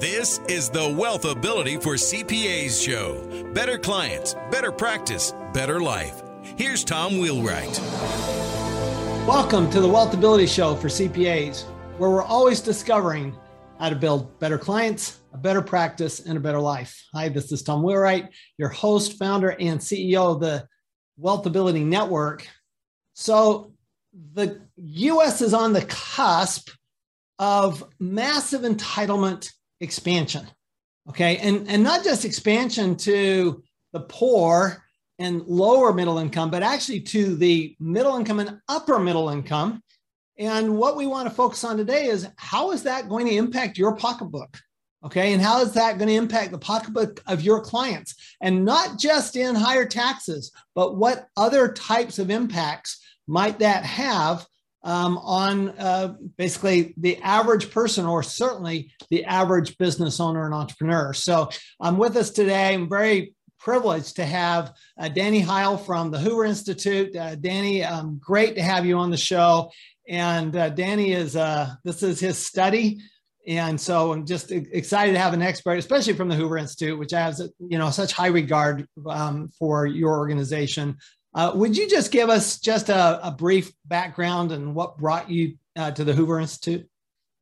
This is the Wealth Ability for CPAs show. Better clients, better practice, better life. Here's Tom Wheelwright. Welcome to the Wealth Ability Show for CPAs, where we're always discovering how to build better clients, a better practice, and a better life. Hi, this is Tom Wheelwright, your host, founder, and CEO of the Wealth Ability Network. So, the US is on the cusp of massive entitlement expansion. Okay. And, and not just expansion to the poor and lower middle income, but actually to the middle income and upper middle income. And what we want to focus on today is how is that going to impact your pocketbook? Okay. And how is that going to impact the pocketbook of your clients? And not just in higher taxes, but what other types of impacts might that have um, on uh, basically the average person, or certainly the average business owner and entrepreneur. So I'm with us today. I'm very privileged to have uh, Danny Heil from the Hoover Institute. Uh, Danny, um, great to have you on the show. And uh, Danny is uh, this is his study. And so I'm just excited to have an expert, especially from the Hoover Institute, which has you know such high regard um, for your organization. Uh, would you just give us just a, a brief background and what brought you uh, to the Hoover Institute?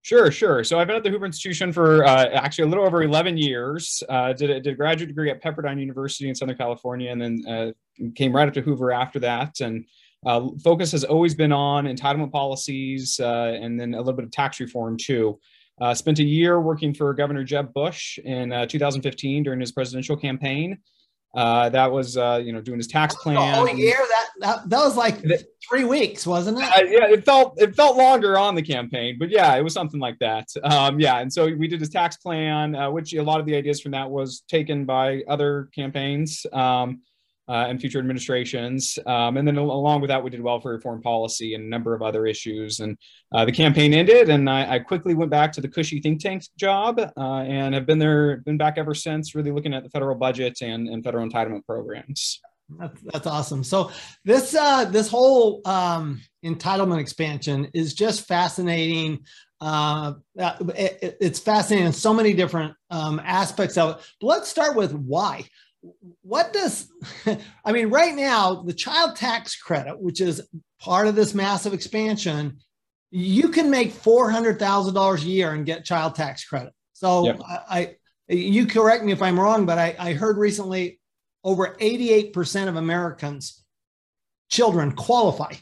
Sure, sure. So I've been at the Hoover Institution for uh, actually a little over 11 years. Uh, did, a, did a graduate degree at Pepperdine University in Southern California, and then uh, came right up to Hoover after that. And uh, focus has always been on entitlement policies, uh, and then a little bit of tax reform too. Uh, spent a year working for Governor Jeb Bush in 2015 during his presidential campaign. Uh, that was uh, you know doing his tax plan. Oh year that, that that was like three weeks, wasn't it? Uh, yeah, it felt it felt longer on the campaign, but yeah, it was something like that. Um, yeah, and so we did his tax plan, uh, which a lot of the ideas from that was taken by other campaigns. Um, uh, and future administrations. Um, and then along with that, we did welfare reform policy and a number of other issues. And uh, the campaign ended, and I, I, quickly went back to the cushy think tank job uh, and have been there, been back ever since, really looking at the federal budget and, and federal entitlement programs. That's, that's awesome. So this uh, this whole um, entitlement expansion is just fascinating. Uh, it, it's fascinating in so many different um, aspects of it. But let's start with why what does i mean right now the child tax credit which is part of this massive expansion you can make $400000 a year and get child tax credit so. I, I, you correct me if i'm wrong but I, I heard recently over 88% of americans children qualify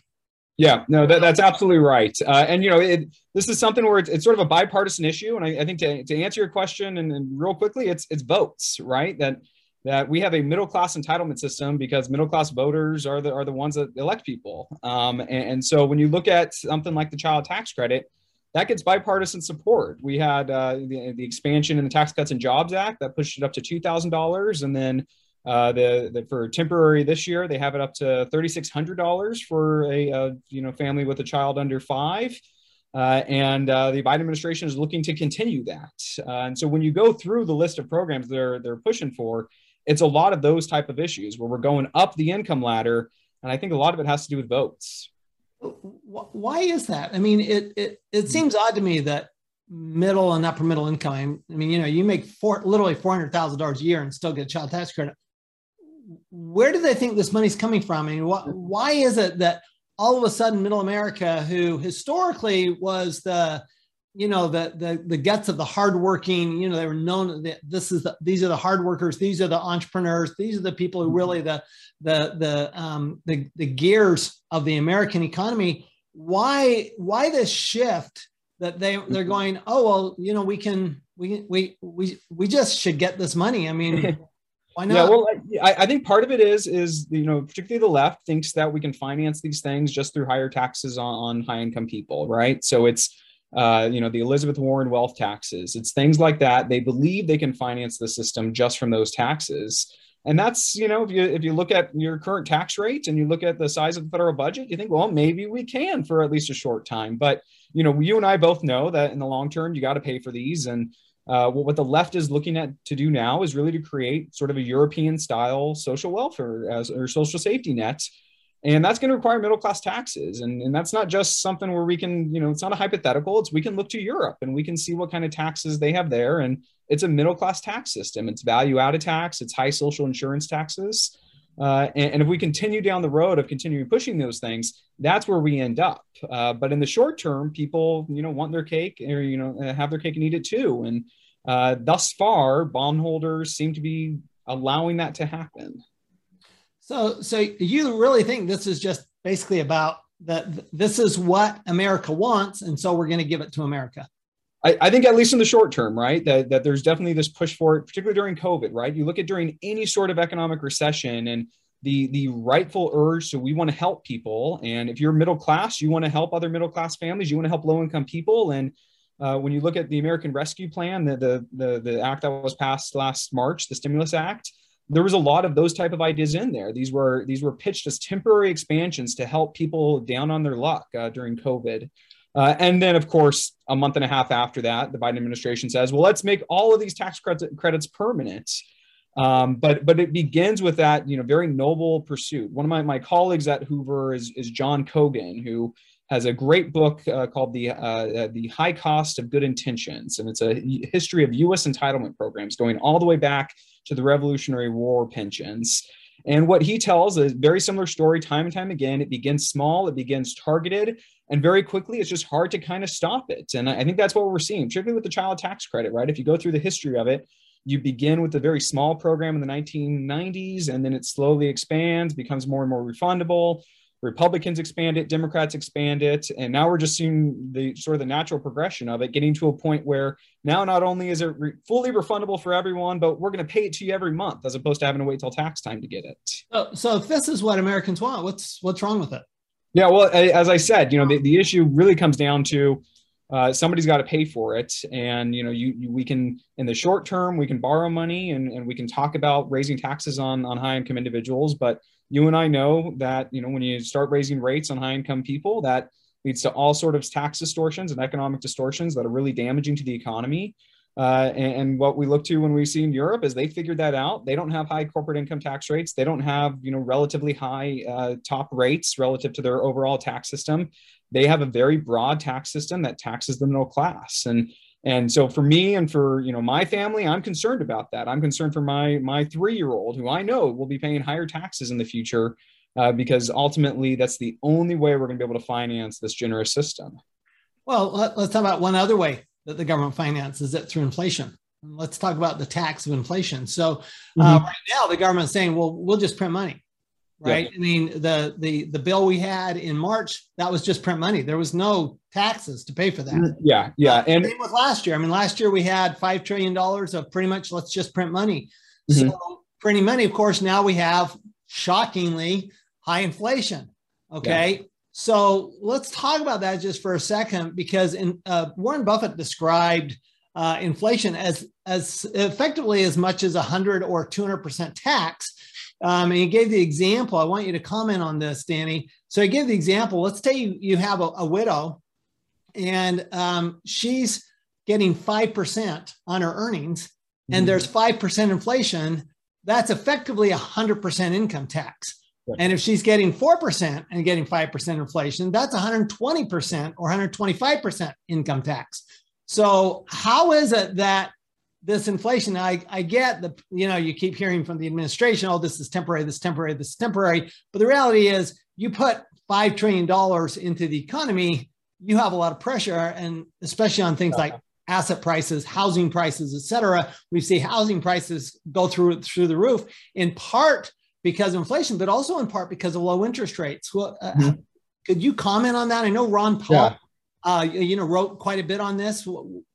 yeah, no, that, that's absolutely right. Uh, and you know, it, this is something where it's, it's, sort of a bipartisan issue. And I, I think to, to answer your question and, and, real quickly, it's it's votes, right? That that we have a middle class entitlement system because middle class voters are the are the ones that elect people. Um, and, and, so when you look at something like the child tax credit, that gets bipartisan support. We had uh, the, the expansion in the Tax Cuts and Jobs Act that pushed it up to two thousand dollars, and then uh, the, the, for temporary this year they have it up to thirty six hundred dollars for a, a, you know family with a child under five. Uh, and uh, the Biden administration is looking to continue that. Uh, and so when you go through the list of programs they're they're pushing for, it's a lot of those type of issues where we're going up the income ladder and i think a lot of it has to do with votes. Why is that? I mean it it, it hmm. seems odd to me that middle and upper middle income i mean you know you make four literally $400000 a year and still get a child tax credit. Where do they think this money's coming from? I mean, what, why is it that all of a sudden middle america who historically was the you know the the the guts of the hardworking you know they were known that this is the, these are the hard workers these are the entrepreneurs these are the people who really the the the um the, the gears of the american economy why why this shift that they they're mm-hmm. going oh well you know we can we we we we just should get this money i mean why not? Yeah, well, I, I, think part of it is is you know particularly the left thinks that we can finance these things just through higher taxes on, on high income people, right? So it's uh, you know, the Elizabeth Warren wealth taxes. It's things like that. They believe they can finance the system just from those taxes. And that's, you know, if you if you look at your current tax rate and you look at the size of the federal budget, you think, well, maybe we can for at least a short time. But you know, you and I both know that in the long term, you got to pay for these. And uh, what the left is looking at to do now is really to create sort of a European style social welfare as or social safety net and that's going to require middle class taxes. And, and that's not just something where we can you know it's not a hypothetical. It's we can look to europe and we can see what kind of taxes they have there. And it's a middle class tax system. It's value added tax. It's high social insurance taxes. Uh, and, and, if we continue down the road of continuing pushing those things that's where we end up. Uh, but in the short term people you know want their cake or you know uh, have their cake and eat it too. And uh, thus far bondholders seem to be allowing that to happen so, so you really think this is just basically about that? This is what America wants, and so we're going to give it to America. I, I, think at least in the short term, right, that, that there's definitely this push for it, particularly during COVID, right? You look at during any sort of economic recession and the the rightful urge. So we want to help people, and if you're middle class, you want to help other middle class families. You want to help low income people, and uh, when you look at the American Rescue Plan, the, the the the act that was passed last March, the Stimulus Act, there was a lot of those type of ideas in there. These were these were pitched as temporary expansions to help people down on their luck uh, during COVID. Uh, and then, of course, a month and a half after that, the Biden administration says, "Well, let's make all of these tax credits, credits permanent." Um, but but it begins with that you know very noble pursuit. One of my, my colleagues at Hoover is is John Cogan, who has a great book uh, called the uh, the High Cost of Good Intentions, and it's a history of U.S. entitlement programs going all the way back to the Revolutionary War pensions. And what he tells is very similar story time and time again. It begins small, it begins targeted, and very quickly it's just hard to kind of stop it. And I think that's what we're seeing, particularly with the child tax credit, right? If you go through the history of it, you begin with a very small program in the 1990s, and then it slowly expands, becomes more and more refundable. Republicans expand it, Democrats expand it, and now we're just seeing the sort of the natural progression of it, getting to a point where now not only is it re- fully refundable for everyone, but we're going to pay it to you every month as opposed to having to wait till tax time to get it. So, so if this is what Americans want, what's what's wrong with it? Yeah, well, as I said, you know, the, the issue really comes down to uh, somebody's got to pay for it, and you know, you, you, we can in the short term we can borrow money and, and we can talk about raising taxes on on high income individuals, but you and I know that you know when you start raising rates on high income people, that leads to all sort of tax distortions and economic distortions that are really damaging to the economy. Uh, and, and, what we look to when we see in Europe is they figured that out. They don't have high corporate income tax rates. They don't have you know relatively high uh, top rates relative to their overall tax system. They have a very broad tax system that taxes the middle class. And and so for me and for you know my family i'm concerned about that. I'm concerned for my my three year old who i know will be paying higher taxes in the future uh, because ultimately that's the only way we're going to be able to finance this generous system. Well let, us talk about one other way that the government finances it through inflation. Let's talk about the tax of inflation. So uh, mm-hmm. right now the government's saying well we'll just print money right? Yeah. I mean, the the the bill we had in March that was just print money. There was no taxes to pay for that. Mm, yeah, yeah. And same with last year. I mean, last year we had five trillion dollars of pretty much let's just print money. Mm-hmm. So printing money, of course, now we have shockingly high inflation. Okay. Yeah. So let's talk about that just for a second, because in, uh, Warren Buffett described uh, inflation as as effectively as much as 100 or 200 percent tax um, and he gave the example. I want you to comment on this, Danny. So he gave the example. Let's say you, you have a, a widow and um, she's getting 5% on her earnings, and mm-hmm. there's 5% inflation. That's effectively 100% income tax. And if she's getting 4% and getting 5% inflation, that's 120% or 125% income tax. So, how is it that this inflation. I, I get the, you know, you keep hearing from the administration, oh, this is temporary, this is temporary, this is temporary. But the reality is, you put $5 trillion into the economy, you have a lot of pressure, and especially on things like asset prices, housing prices, et cetera. We see housing prices go through through the roof in part because of inflation, but also in part because of low interest rates. Well, uh, mm-hmm. Could you comment on that? I know Ron Paul yeah uh, you know, wrote quite a bit on this.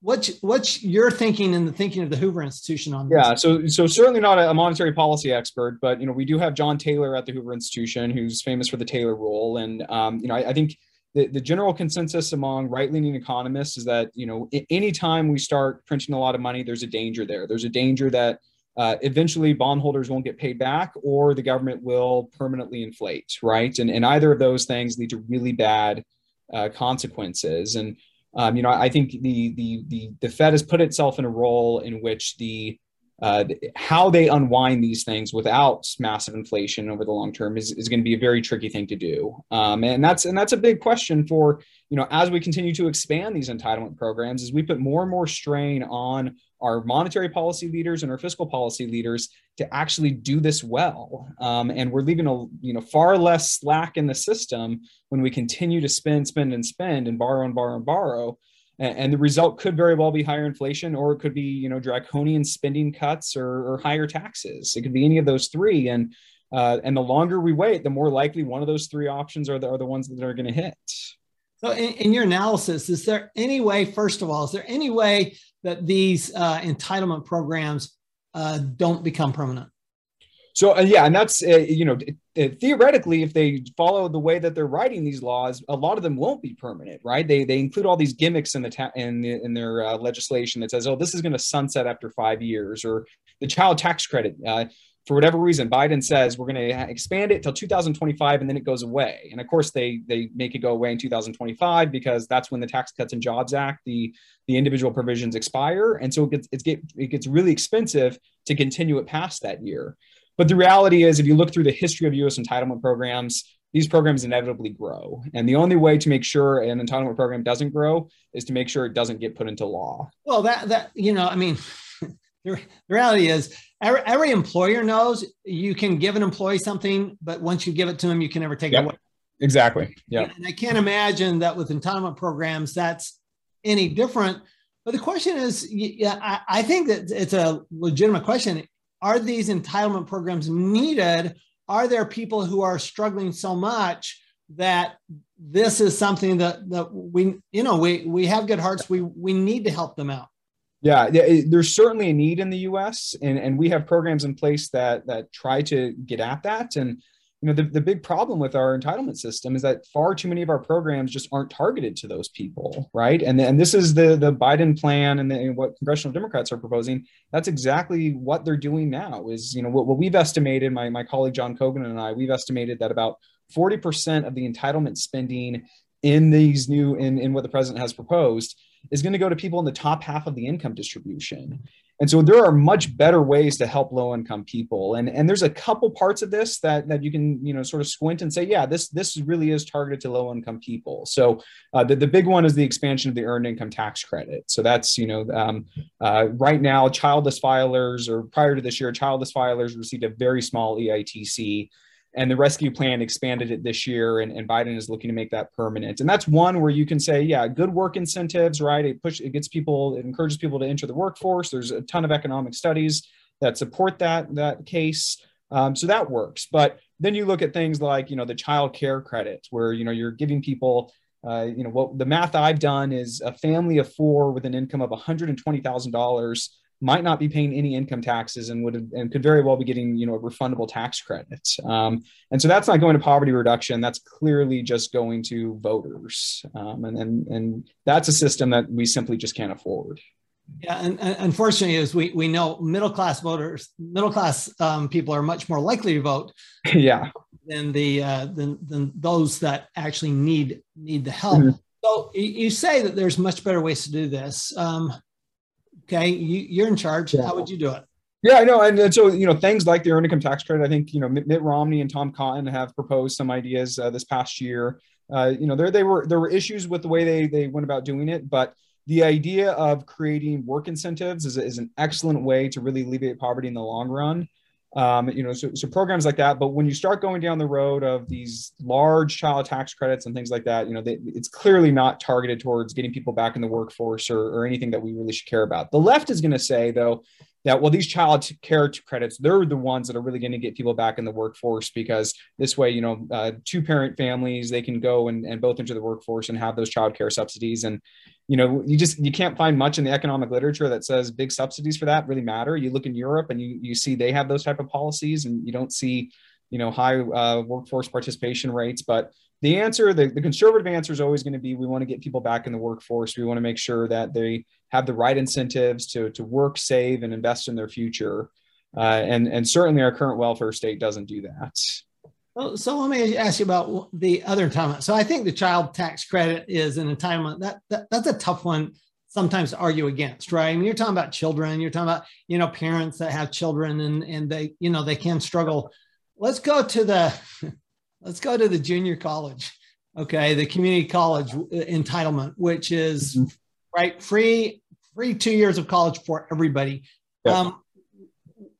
What's what's your thinking and the thinking of the Hoover Institution on this? Yeah, so so certainly not a monetary policy expert, but you know, we do have John Taylor at the Hoover Institution, who's famous for the Taylor rule, and um, you know, I, I think the, the general consensus among right-leaning economists is that you know anytime we start printing a lot of money there's a danger there there's a danger that uh, eventually bondholders won't get paid back or the government will permanently inflate right and, and either of those things lead to really bad uh, consequences. And um, you know i think the, the the the fed has put itself in a role in which the uh, how they unwind these things without massive inflation over the long term is, is going to be a very tricky thing to do. Um, and that's and that's a big question for you know as we continue to expand these entitlement programs as we put more and more strain on our monetary policy leaders and our fiscal policy leaders to actually do this well. Um, and we're leaving a you know far less slack in the system when we continue to spend spend and spend and borrow and borrow and borrow and the result could very well be higher inflation or it could be you know draconian spending cuts or, or higher taxes. It could be any of those three and uh, and the longer we wait the more likely one of those three options are the, are the ones that are going to hit. So in, in, your analysis is there any way first of all is there any way that these uh, entitlement programs uh, don't become permanent so uh, yeah, and that's uh, you know uh, theoretically, if they follow the way that they're writing these laws, a lot of them won't be permanent, right? They they include all these gimmicks in the ta- in, the, in their uh, legislation that says, oh, this is going to sunset after five years, or the child tax credit. Uh, for whatever reason, Biden says we're going to expand it till 2025 and then it goes away. And of course, they they make it go away in 2025 because that's when the Tax Cuts and Jobs Act the the individual provisions expire, and so it gets it, it gets really expensive to continue it past that year. But the reality is, if you look through the history of US entitlement programs, these programs inevitably grow. And the only way to make sure an entitlement program doesn't grow is to make sure it doesn't get put into law. Well, that, that you know, I mean, the reality is every, every employer knows you can give an employee something, but once you give it to them, you can never take yep. it away. Exactly. Yeah. And I can't imagine that with entitlement programs, that's any different. But the question is, yeah, I, I think that it's a legitimate question are these entitlement programs needed? Are there people who are struggling so much that this is something that that we you know we we have good hearts. We we need to help them out. Yeah, there's certainly a need in the us and and we have programs in place that that try to get at that. And you know the, the big problem with our entitlement system is that far too many of our programs just aren't targeted to those people right? And, and this is the the biden plan and, the, and what congressional democrats are proposing. That's exactly what they're doing now is you know what, what we've estimated my, my colleague john cogan and i we've estimated that about 40% of the entitlement spending in these new in, in what the president has proposed is going to go to people in the top half of the income distribution and so there are much better ways to help low income people. And, and there's a couple parts of this that, that you can, you know, sort of squint and say, yeah, this, this really is targeted to low income people. So uh, the, the big one is the expansion of the earned income tax credit. So that's, you know, um, uh, right now, childless filers or prior to this year, childless filers received a very small EITC and the rescue plan expanded it this year and, and biden is looking to make that permanent. And that's one where you can say yeah good work incentives right? It push it gets people it encourages people to enter the workforce. There's a ton of economic studies that support that that case. Um, so that works. But then you look at things like you know the child care credit where you know you're giving people uh, you know what the math i've done is a family of four with an income of $120000 might not be paying any income taxes and would have, and could very well be getting you know a refundable tax credit. Um, and so that's not going to poverty reduction. That's clearly just going to voters, um, and, and and that's a system that we simply just can't afford. Yeah, and, and unfortunately, as we we know, middle class voters, middle class um, people are much more likely to vote. yeah. Than the uh, than than those that actually need need the help. Mm-hmm. So you say that there's much better ways to do this. Um, Okay, you, are in charge. Yeah. How would you do it? Yeah, I know, and, and, so you know things like the earned income tax credit. I think you know Mitt, Romney and Tom Cotton have proposed some ideas uh, this past year. Uh, you know, there they were there were issues with the way they they went about doing it, but the idea of creating work incentives is, is an excellent way to really alleviate poverty in the long run. Um, you know, so, so programs like that. But when you start going down the road of these large child tax credits and things like that, you know, they, it's clearly not targeted towards getting people back in the workforce or, or anything that we really should care about. The left is going to say, though, that well these child care credits they're the ones that are really going to get people back in the workforce because this way you know uh, two parent families they can go and, and both into the workforce and have those child care subsidies and you know you just you can't find much in the economic literature that says big subsidies for that really matter you look in europe and you you see they have those type of policies and you don't see you know high uh, workforce participation rates but the answer, the, the conservative answer is always going to be we want to get people back in the workforce. We want to make sure that they have the right incentives to, to work, save, and invest in their future. Uh, and, and certainly our current welfare state doesn't do that. Well, so let me ask you about the other entitlement. So I think the child tax credit is an entitlement that, that that's a tough one sometimes to argue against, right? I mean, you're talking about children, you're talking about, you know, parents that have children and, and they, you know, they can struggle. Let's go to the, let's go to the junior college. Okay. The community college entitlement, which is mm-hmm. right. Free, free two years of college for everybody. Yeah. Um,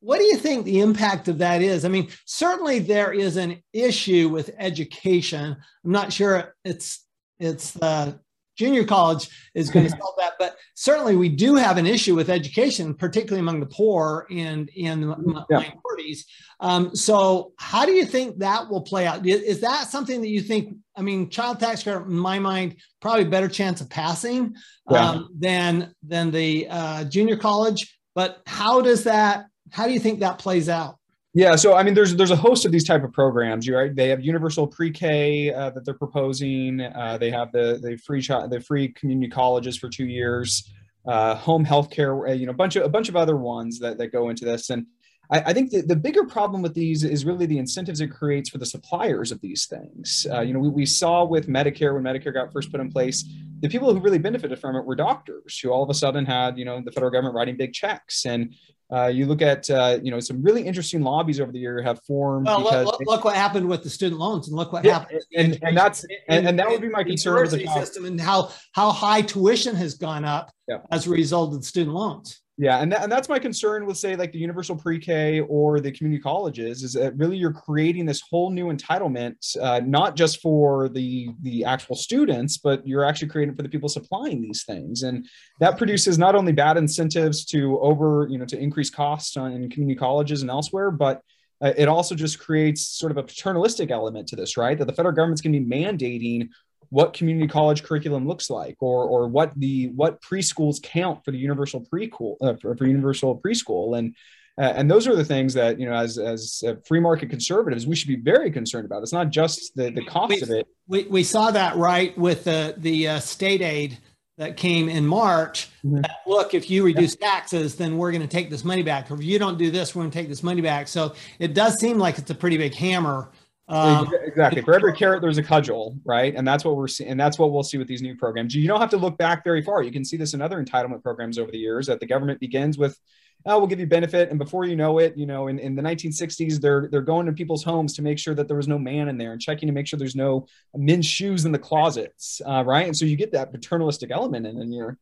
what do you think the impact of that is? I mean, certainly there is an issue with education. I'm not sure it's it's uh, junior college is going to solve that. But certainly, we do have an issue with education, particularly among the poor and in yeah. minorities. Um, so, how do you think that will play out? Is that something that you think? I mean, child tax credit, in my mind, probably better chance of passing yeah. um, than than the uh, junior college. But how does that? How do you think that plays out? Yeah, so I mean, there's there's a host of these type of programs. You right? They have universal pre-K uh, that they're proposing. Uh, they have the the free the free community colleges for two years, uh, home health care. Uh, you know, a bunch of a bunch of other ones that that go into this. And I, I think the, the bigger problem with these is really the incentives it creates for the suppliers of these things. Uh, you know, we, we saw with Medicare when Medicare got first put in place, the people who really benefited from it were doctors who all of a sudden had you know the federal government writing big checks and uh, you look at uh, you know some really interesting lobbies over the year have formed. Well, look, look, what happened with the student loans, and look what yeah, happened. And, and that's and, and, that would be my concern with the system and how how high tuition has gone up yeah. as a result of the student loans. Yeah, and, that, and that's my concern with say like the universal pre-K or the community colleges is that really you're creating this whole new entitlement, uh, not just for the the actual students, but you're actually creating for the people supplying these things, and that produces not only bad incentives to over you know to increase costs on, in community colleges and elsewhere, but uh, it also just creates sort of a paternalistic element to this, right? That the federal government's going to be mandating what community college curriculum looks like or or what the what preschools count for the universal preschool uh, for, for, universal preschool and uh, and those are the things that you know as as uh, free market conservatives we should be very concerned about it's not just the the cost we, of it we, we saw that right with the the uh, state aid that came in March. Mm-hmm. That, look, if you reduce yeah. taxes, then we're going to take this money back. Or if you don't do this, we're going to take this money back. So it does seem like it's a pretty big hammer um, exactly. For every carrot, there's a cudgel, right? And that's what we're seeing, and that's what we'll see with these new programs. You don't have to look back very far. You can see this in other entitlement programs over the years that the government begins with, "Oh, we'll give you benefit," and before you know it, you know, in, in the 1960s, they're they're going to people's homes to make sure that there was no man in there and checking to make sure there's no men's shoes in the closets, uh, right? And so you get that paternalistic element in, and you're,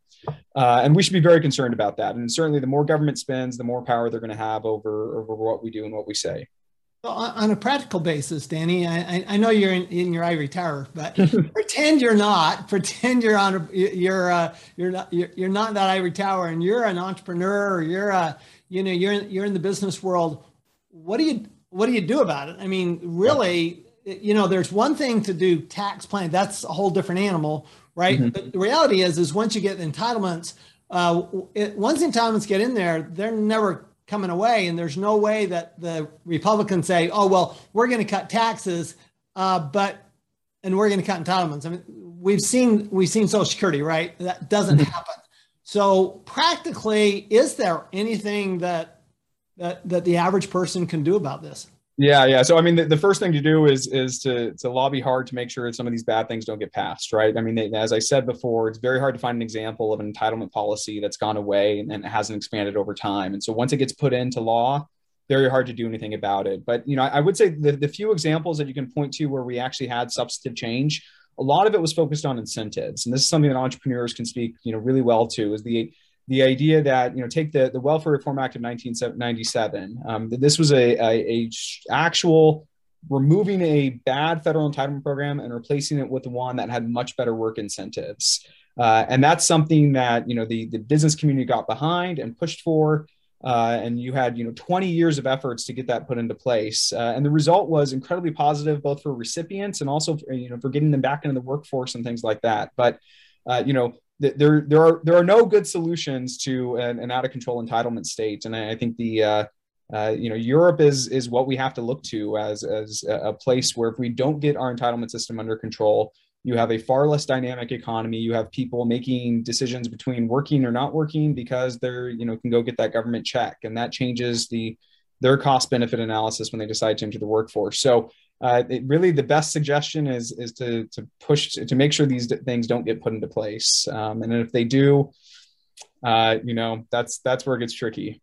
uh, and we should be very concerned about that. And certainly, the more government spends, the more power they're going to have over over what we do and what we say on a practical basis, Danny, I, I know you're in, in, your ivory tower, but pretend you're not. Pretend you're on. A, you're uh, you're not you're, you're not that ivory tower, and you're an entrepreneur, or you're a you know you're you're in the business world. What do you what do you do about it? I mean, really, you know, there's one thing to do tax plan. That's a whole different animal, right? Mm-hmm. But the reality is, is once you get entitlements, uh, it, once entitlements get in there, they're never coming away. And there's no way that the Republicans say, oh, well, we're going to cut taxes, uh, but, and we're going to cut entitlements. I mean, we've seen, we've seen Social Security, right? That doesn't mm-hmm. happen. So practically, is there anything that, that, that the average person can do about this? Yeah, yeah. So I mean, the, the, first thing to do is is to to lobby hard to make sure that some of these bad things don't get passed, right? I mean, they, as I said before, it's very hard to find an example of an entitlement policy that's gone away and, and hasn't expanded over time. And so once it gets put into law, very hard to do anything about it. But you know, I, I would say the, the few examples that you can point to where we actually had substantive change, a lot of it was focused on incentives, and this is something that entrepreneurs can speak, you know, really well to. Is the the idea that you know take the the Welfare Reform Act of 1997. Um, this was a, a, a actual removing a bad federal entitlement program and replacing it with one that had much better work incentives. Uh, and that's something that you know the the business community got behind and pushed for. Uh, and you had you know 20 years of efforts to get that put into place uh, and the result was incredibly positive both for recipients and also for, you know for getting them back into the workforce and things like that but uh, you know there there are there are no good solutions to an, an out of control entitlement state, and I, I think the uh, uh, you know, Europe is is what we have to look to as as a place where if we don't get our entitlement system under control, you have a far less dynamic economy. You have people making decisions between working or not working because they're you know can go get that government check, and that changes the their cost benefit analysis when they decide to enter the workforce. So. Uh, it, really, the best suggestion is is to to push to, to make sure these things don't get put into place, um, and if they do, uh, you know that's that's where it gets tricky.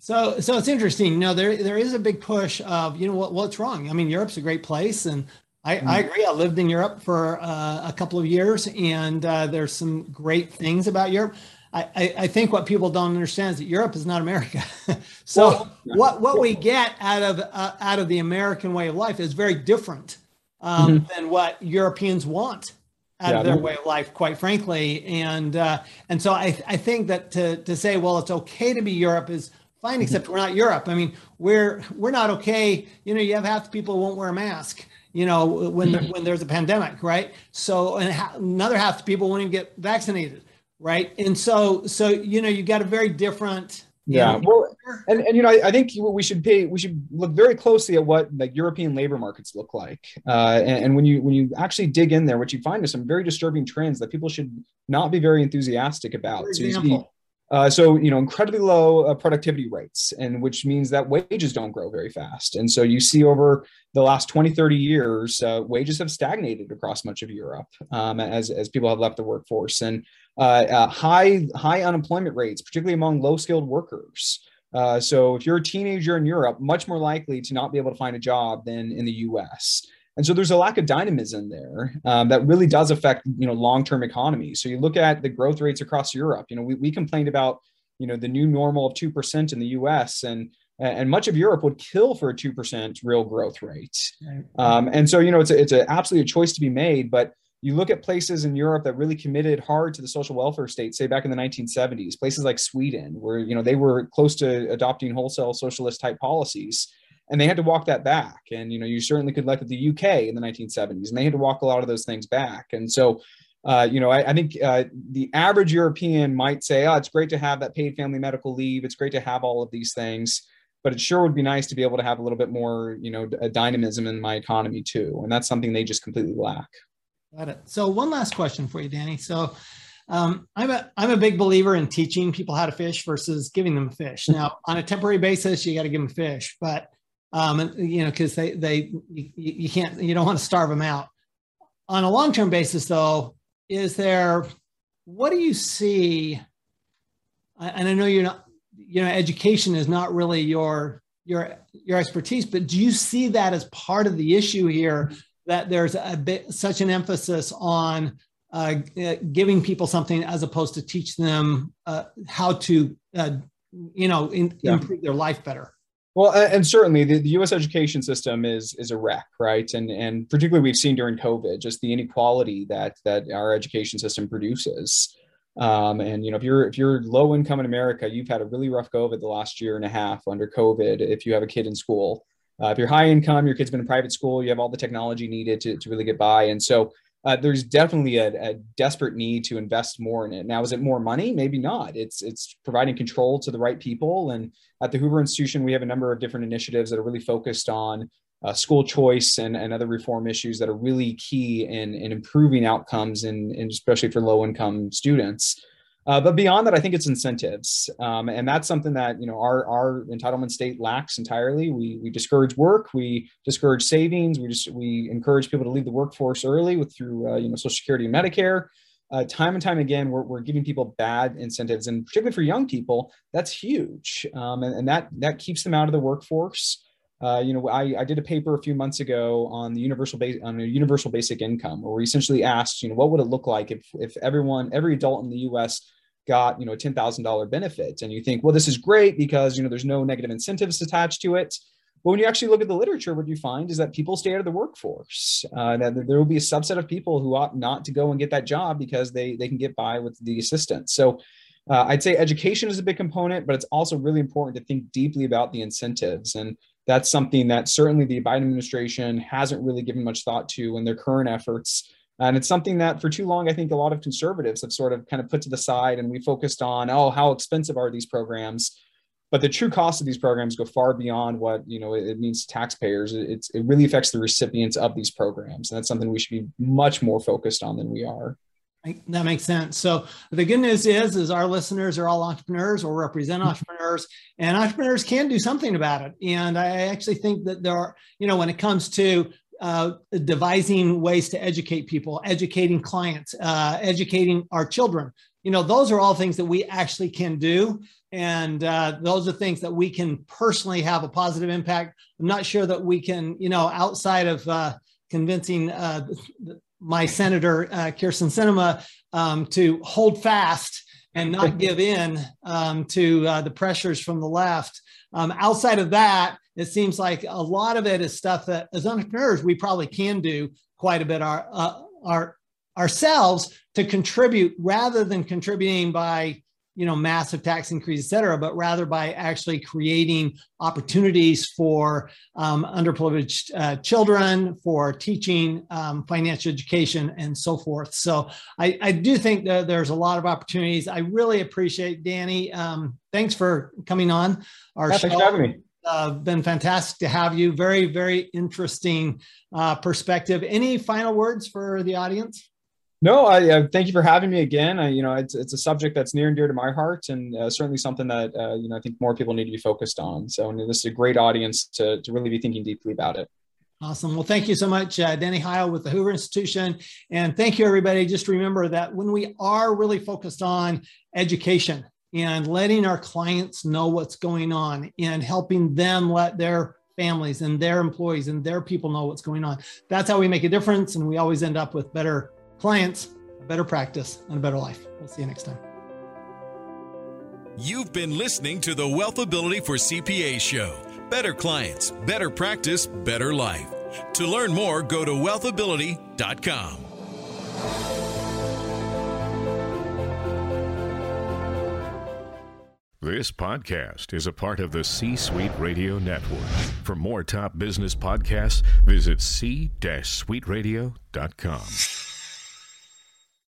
So, so it's interesting. You know, there there is a big push of you know what what's wrong. I mean, Europe's a great place, and I, mm I agree. I lived in Europe for uh, a couple of years, and uh, there's some great things about Europe. I, I, think what people don't understand is that Europe is not America. so well, what what we get out of uh, out of the American way of life is very different um, mm-hmm. than what Europeans want out yeah, of their way of life, quite frankly. And uh, and so I I think that to to say well it's okay to be Europe is fine, mm-hmm. except we're not Europe. I mean, we're we're not okay. You know, you have half the people who won't wear a mask. You know, when there, when there's a pandemic, right? So, and ha- another half the people won't even get vaccinated, right? And so, so you know, you got a very different. Yeah, know, well, and and you know, I, I, think we should pay. We should look very closely at what like European labor markets look like. Uh, and, and when you when you actually dig in there, what you find is some very disturbing trends that people should not be very enthusiastic about. For example, so uh, so you know incredibly low uh, productivity rates and which means that wages don't grow very fast. And so you see over the last 20 30 years uh, wages have stagnated across much of europe um, as, as people have left the workforce. And uh, uh, high high unemployment rates particularly among low skilled workers. Uh, so if you're a teenager in europe much more likely to not be able to find a job than in the us and so there's a lack of dynamism there um, that really does affect, you know, long-term economies. So you look at the growth rates across Europe. You know, we, we complained about, you know, the new normal of two percent in the U.S. and and much of Europe would kill for a two percent real growth rate. Um, and so you know, it's a, it's a, absolutely a choice to be made, but you look at places in Europe that really committed hard to the social welfare state, say back in the 1970s, places like Sweden, where you know they were close to adopting wholesale socialist type policies and they had to walk that back. And you know you certainly could look at the uk in the 1970s and they had to walk a lot of those things back. And so uh, you know i, I think uh, the average european might say oh it's great to have that paid family medical leave. It's great to have all of these things. But it sure would be nice to be able to have a little bit more you know dynamism in my economy too. And that's something they just completely lack. Got it. So one last question for you danny. So um, I'm a I'm a big believer in teaching people how to fish versus giving them fish. Now, on a temporary basis, you got to give them fish, but um, and, you know, because they they you, you can't you don't want to starve them out. On a long term basis, though, is there what do you see? And I know you're not you know education is not really your your your expertise, but do you see that as part of the issue here? That there's a bit such an emphasis on uh, giving people something as opposed to teach them uh, how to uh, you know in, yeah. improve their life better. Well, and certainly the, the, U.S. education system is is a wreck, right? And and particularly we've seen during COVID just the inequality that that our education system produces. Um, and you know, if you're if you're low income in America, you've had a really rough go of it the last year and a half under COVID. If you have a kid in school, uh, if you're high income, your kid's been in private school, you have all the technology needed to to really get by. And so uh, there's definitely a, a, desperate need to invest more in it. Now, is it more money? Maybe not. It's it's providing control to the right people. And at the Hoover Institution, we have a number of different initiatives that are really focused on uh, school choice and, and other reform issues that are really key in, in improving outcomes, and especially for low income students. Uh, but beyond that, I think it's incentives, um, and that's something that you know our our entitlement state lacks entirely. We we discourage work, we discourage savings, we just we encourage people to leave the workforce early with through uh, you know Social Security and Medicare. Uh, time and time again, we're, we're giving people bad incentives, and particularly for young people, that's huge, um, and, and that that keeps them out of the workforce. Uh, you know, I, I did a paper a few months ago on the universal base on a universal basic income, where we essentially asked, you know, what would it look like if if everyone, every adult in the U.S got you know a $10000 benefit. And you think well this is great because you know there's no negative incentives attached to it. But when you actually look at the literature what you find is that people stay out of the workforce. Uh, that there will be a subset of people who ought not to go and get that job because they they can get by with the assistance. So uh, i'd say education is a big component but it's also really important to think deeply about the incentives. And that's something that certainly the biden administration hasn't really given much thought to in their current efforts and it's something that for too long, I think a lot of conservatives have sort of kind of put to the side and we focused on, oh, how expensive are these programs? but the true cost of these programs go far beyond what you know it, it means to taxpayers it's, it really affects the recipients of these programs and that's something we should be much more focused on than we are that makes sense. So the good news is, is our listeners are all entrepreneurs or represent mm-hmm. entrepreneurs, and entrepreneurs can do something about it. And I actually think that there are, you know, when it comes to uh, devising ways to educate people, educating clients, uh, educating our children, you know, those are all things that we actually can do. And uh, those are things that we can personally have a positive impact. I'm not sure that we can, you know, outside of uh, convincing uh, my senator uh, Kyrsten Sinema um, to hold fast and not give in um, to uh, the pressures from the left. Um, outside of that, it seems like a lot of it is stuff that, as entrepreneurs, we probably can do quite a bit our, uh, our ourselves to contribute rather than contributing by you know massive tax increase, et cetera, but rather by actually creating opportunities for um, underprivileged uh, children, for teaching um, financial education, and so forth. So I, I, do think that there's a lot of opportunities. I really appreciate Danny. Um, thanks for coming on our yeah, show. Thanks for having me. Uh, been fantastic to have you. Very, very interesting uh, perspective. Any final words for the audience? No, I thank you for having me again. I, you know, it's it's a subject that's near and dear to my heart, and uh, certainly something that uh, you know I think more people need to be focused on. So, and this is a great audience to to really be thinking deeply about it. Awesome. Well, thank you so much, uh, Danny Heil with the Hoover Institution, and thank you everybody. Just remember that when we are really focused on education and letting our clients know what's going on and helping them let their families and their employees and their people know what's going on, that's how we make a difference, and we always end up with better clients, a better practice, and a better life. We'll see you next time. You've been listening to the Wealth Ability for CPA show. Better clients, better practice, better life. To learn more, go to wealthability.com. This podcast is a part of the C Suite Radio Network. For more top business podcasts, visit c-suiteradio.com.